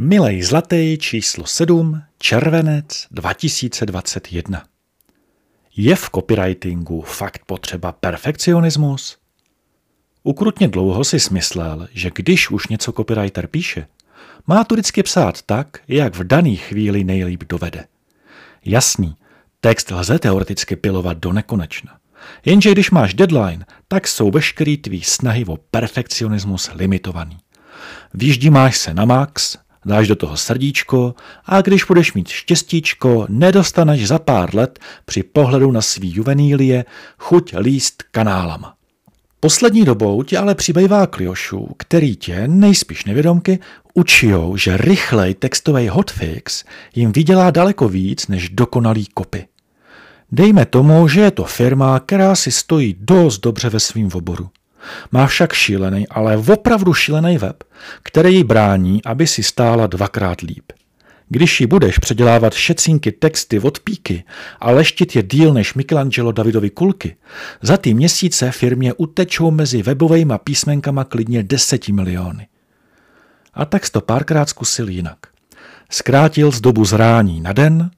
Milej zlatý číslo 7, červenec 2021. Je v copywritingu fakt potřeba perfekcionismus? Ukrutně dlouho si smyslel, že když už něco copywriter píše, má to vždycky psát tak, jak v daný chvíli nejlíp dovede. Jasný, text lze teoreticky pilovat do nekonečna. Jenže když máš deadline, tak jsou veškerý tvý snahy o perfekcionismus limitovaný. Vyždímáš se na max, dáš do toho srdíčko a když budeš mít štěstíčko, nedostaneš za pár let při pohledu na svý juvenílie chuť líst kanálama. Poslední dobou tě ale přibývá kliošů, který tě, nejspíš nevědomky, učijou, že rychlej textový hotfix jim vydělá daleko víc než dokonalý kopy. Dejme tomu, že je to firma, která si stojí dost dobře ve svém oboru. Má však šílený, ale opravdu šílený web, který jí brání, aby si stála dvakrát líp. Když ji budeš předělávat šecinky texty od píky a leštit je díl než Michelangelo Davidovi kulky, za ty měsíce firmě utečou mezi webovými písmenkama klidně deseti miliony. A tak to párkrát zkusil jinak. Zkrátil z dobu zrání na den,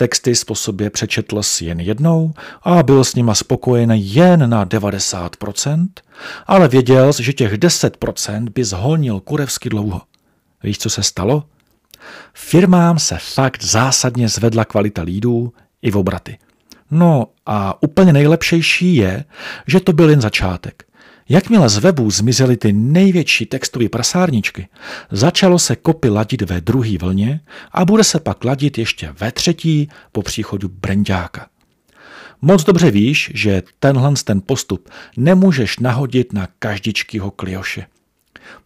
Texty po sobě přečetl si jen jednou a byl s nima spokojen jen na 90%, ale věděl, že těch 10% by zhonil kurevsky dlouho. Víš, co se stalo? Firmám se fakt zásadně zvedla kvalita lídů i v obraty. No a úplně nejlepšejší je, že to byl jen začátek. Jakmile z webu zmizely ty největší textové prasárničky, začalo se kopy ladit ve druhé vlně a bude se pak ladit ještě ve třetí po příchodu brendáka. Moc dobře víš, že tenhle ten postup nemůžeš nahodit na každičkýho klioše.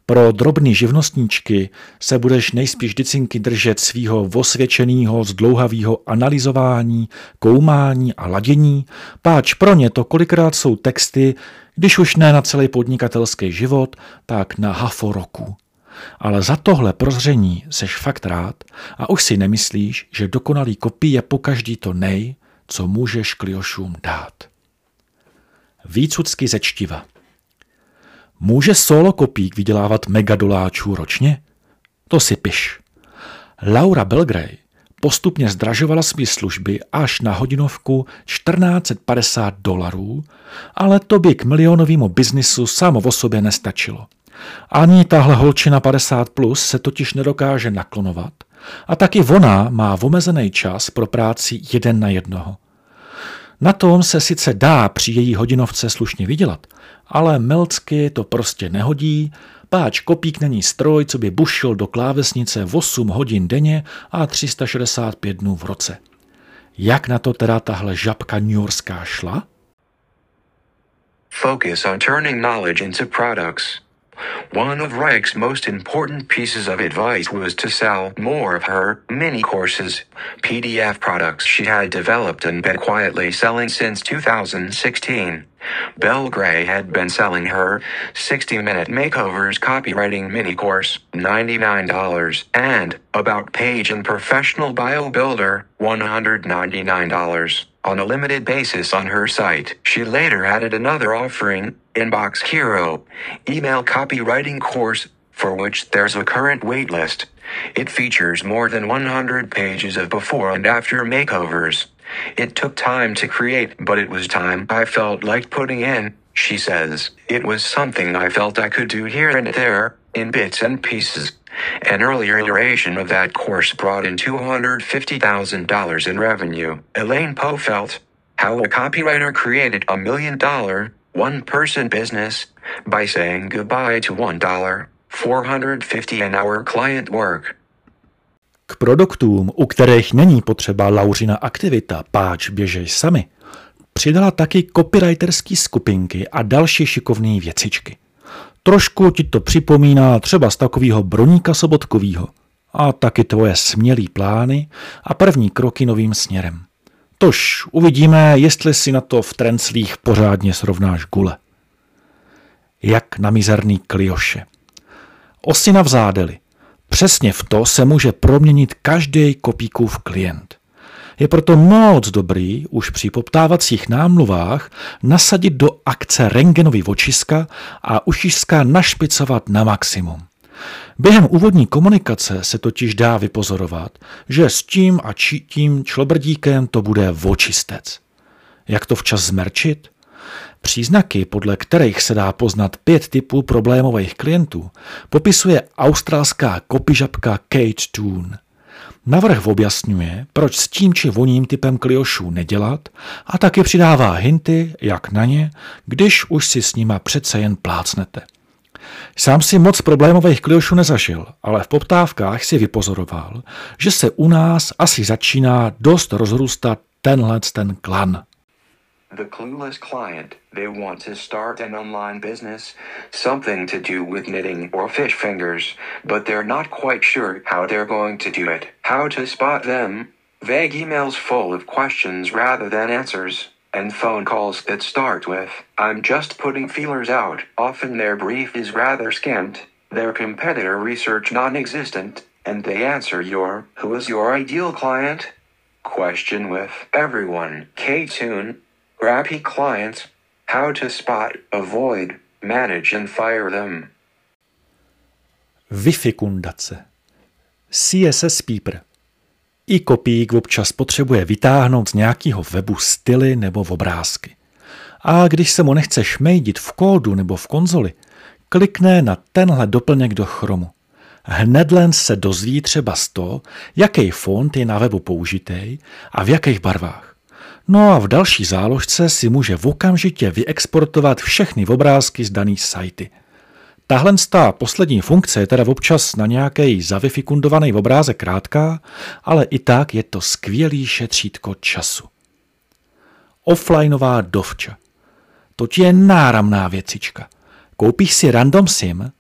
Pro drobný živnostníčky se budeš nejspíš dicinky držet svýho osvědčeného zdlouhavého analyzování, koumání a ladění, páč pro ně to kolikrát jsou texty, když už ne na celý podnikatelský život, tak na hafo roku. Ale za tohle prozření seš fakt rád a už si nemyslíš, že dokonalý kopí je po každý to nej, co můžeš kliošům dát. Výcucky ze čtiva. Může solo kopík vydělávat megadoláčů ročně? To si piš. Laura Belgray postupně zdražovala své služby až na hodinovku 1450 dolarů, ale to by k milionovému biznisu samo o sobě nestačilo. Ani tahle holčina 50 plus se totiž nedokáže naklonovat a taky ona má omezený čas pro práci jeden na jednoho. Na tom se sice dá při její hodinovce slušně vydělat, ale Melcky to prostě nehodí, páč kopík není stroj, co by bušil do klávesnice 8 hodin denně a 365 dnů v roce. Jak na to teda tahle žabka newyorská šla? Focus on turning knowledge into products. One of Reich's most important pieces of advice was to sell more of her mini courses, PDF products she had developed and been quietly selling since 2016. Belgray had been selling her 60 minute makeovers copywriting mini course, $99, and about page and professional bio builder, $199 on a limited basis on her site. She later added another offering, Inbox Hero, email copywriting course, for which there's a current waitlist. It features more than 100 pages of before and after makeovers. It took time to create, but it was time I felt like putting in, she says. It was something I felt I could do here and there, in bits and pieces. An earlier iteration of that course brought in $250,000 in revenue. Elaine Poe felt how a copywriter created a million dollar, one person business by saying goodbye to $1, 450 an hour client work. K produktům, u kterých není potřeba Lauřina aktivita, páč běžej sami, přidala taky copywriterský skupinky a další šikovné věcičky. Trošku ti to připomíná třeba z takového broníka sobotkovýho a taky tvoje smělý plány a první kroky novým směrem. Tož uvidíme, jestli si na to v trenclích pořádně srovnáš gule. Jak na mizerný klioše. Osina v zádeli. Přesně v to se může proměnit každý kopíkův klient. Je proto moc dobrý už při poptávacích námluvách nasadit do akce rengenový očiska a ušiska našpicovat na maximum. Během úvodní komunikace se totiž dá vypozorovat, že s tím a či, tím člobrdíkem to bude vočistec. Jak to včas zmerčit? Příznaky, podle kterých se dá poznat pět typů problémových klientů, popisuje australská kopyžabka Kate Toon. Navrh objasňuje, proč s tím či voním typem kliošů nedělat a taky přidává hinty, jak na ně, když už si s nima přece jen plácnete. Sám si moc problémových kliošů nezažil, ale v poptávkách si vypozoroval, že se u nás asi začíná dost rozrůstat tenhle ten klan. The clueless client, they want to start an online business, something to do with knitting or fish fingers, but they're not quite sure how they're going to do it, how to spot them, vague emails full of questions rather than answers, and phone calls that start with, I'm just putting feelers out. Often their brief is rather scant, their competitor research non existent, and they answer your, Who is your ideal client? question with everyone. K Tune, Grabby clients, how to spot, avoid, manage and fire them. Vyfikundace. CSS Peeper. I kopík občas potřebuje vytáhnout z nějakého webu styly nebo obrázky. A když se mu nechce šmejdit v kódu nebo v konzoli, klikne na tenhle doplněk do Chromu. Hnedlen se dozví třeba z toho, jaký font je na webu použitý a v jakých barvách. No a v další záložce si může v okamžitě vyexportovat všechny obrázky z daný sajty. Tahle ta poslední funkce je teda občas na nějaký zavifikundovaný obrázek krátká, ale i tak je to skvělý šetřítko času. Offlineová dovča. To je náramná věcička. Koupíš si random sim,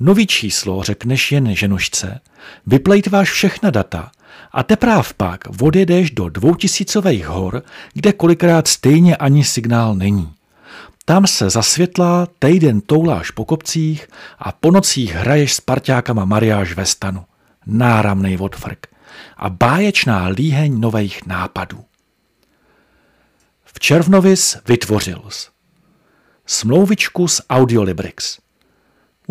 nový číslo řekneš jen ženušce, vyplejtváš všechna data a tepráv pak odjedeš do dvoutisícových hor, kde kolikrát stejně ani signál není. Tam se zasvětlá, týden touláš po kopcích a po nocích hraješ s parťákama mariáž ve stanu. Náramnej odfrk a báječná líheň nových nápadů. V červnovis vytvořil smlouvičku s Audiolibrix.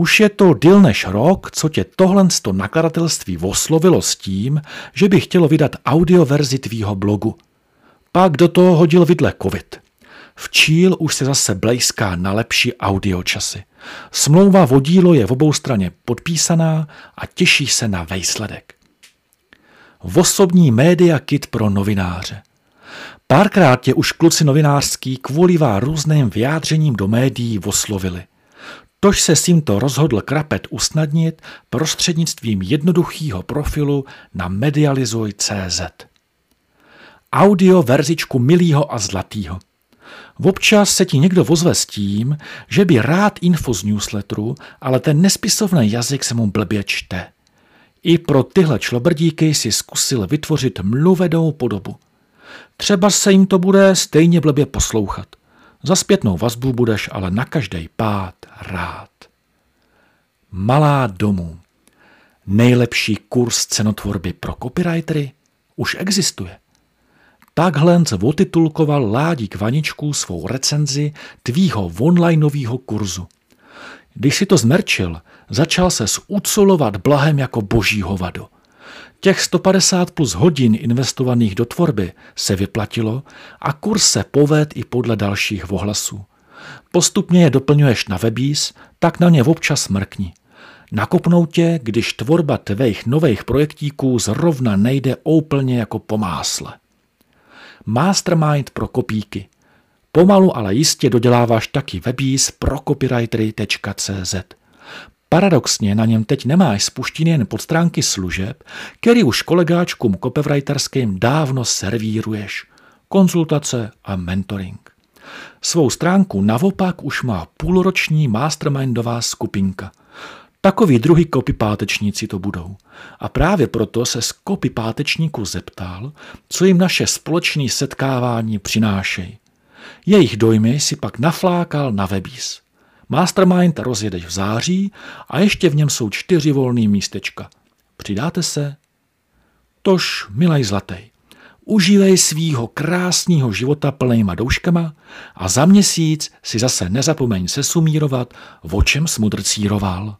Už je to díl než rok, co tě tohle nakladatelství oslovilo s tím, že by chtělo vydat audioverzi tvýho blogu. Pak do toho hodil vidle covid. Včíl už se zase blejská na lepší audiočasy. Smlouva vodílo je v obou straně podpísaná a těší se na výsledek. Osobní média kit pro novináře. Párkrát tě už kluci novinářský kvůli různým vyjádřením do médií oslovili. Tož se s tímto rozhodl Krapet usnadnit prostřednictvím jednoduchého profilu na medializuj.cz. Audio verzičku milýho a zlatýho. Občas se ti někdo vozve s tím, že by rád info z newsletteru, ale ten nespisovný jazyk se mu blbě čte. I pro tyhle člobrdíky si zkusil vytvořit mluvedou podobu. Třeba se jim to bude stejně blbě poslouchat. Za zpětnou vazbu budeš ale na každý pád rád. Malá domů. Nejlepší kurz cenotvorby pro copywritery už existuje. Takhle otitulkoval Ládík Vaničku svou recenzi tvýho onlineového kurzu. Když si to zmerčil, začal se zucolovat blahem jako boží hovado. Těch 150 plus hodin investovaných do tvorby se vyplatilo a kurz se poved i podle dalších ohlasů. Postupně je doplňuješ na webís, tak na ně občas mrkni. Nakopnou tě, když tvorba tvých nových projektíků zrovna nejde úplně jako po másle. Mastermind pro kopíky. Pomalu, ale jistě doděláváš taky webís pro copywritery.cz. Paradoxně na něm teď nemáš spuštěný jen podstránky služeb, který už kolegáčkům copywriterským dávno servíruješ. Konzultace a mentoring. Svou stránku naopak už má půlroční mastermindová skupinka. Takový druhý kopipátečníci to budou. A právě proto se z kopipátečníků zeptal, co jim naše společné setkávání přinášejí. Jejich dojmy si pak naflákal na webís. Mastermind rozjedeš v září a ještě v něm jsou čtyři volné místečka. Přidáte se? Tož, milej zlatej, užívej svýho krásného života plnýma douškama a za měsíc si zase nezapomeň sesumírovat, o čem smudr círoval.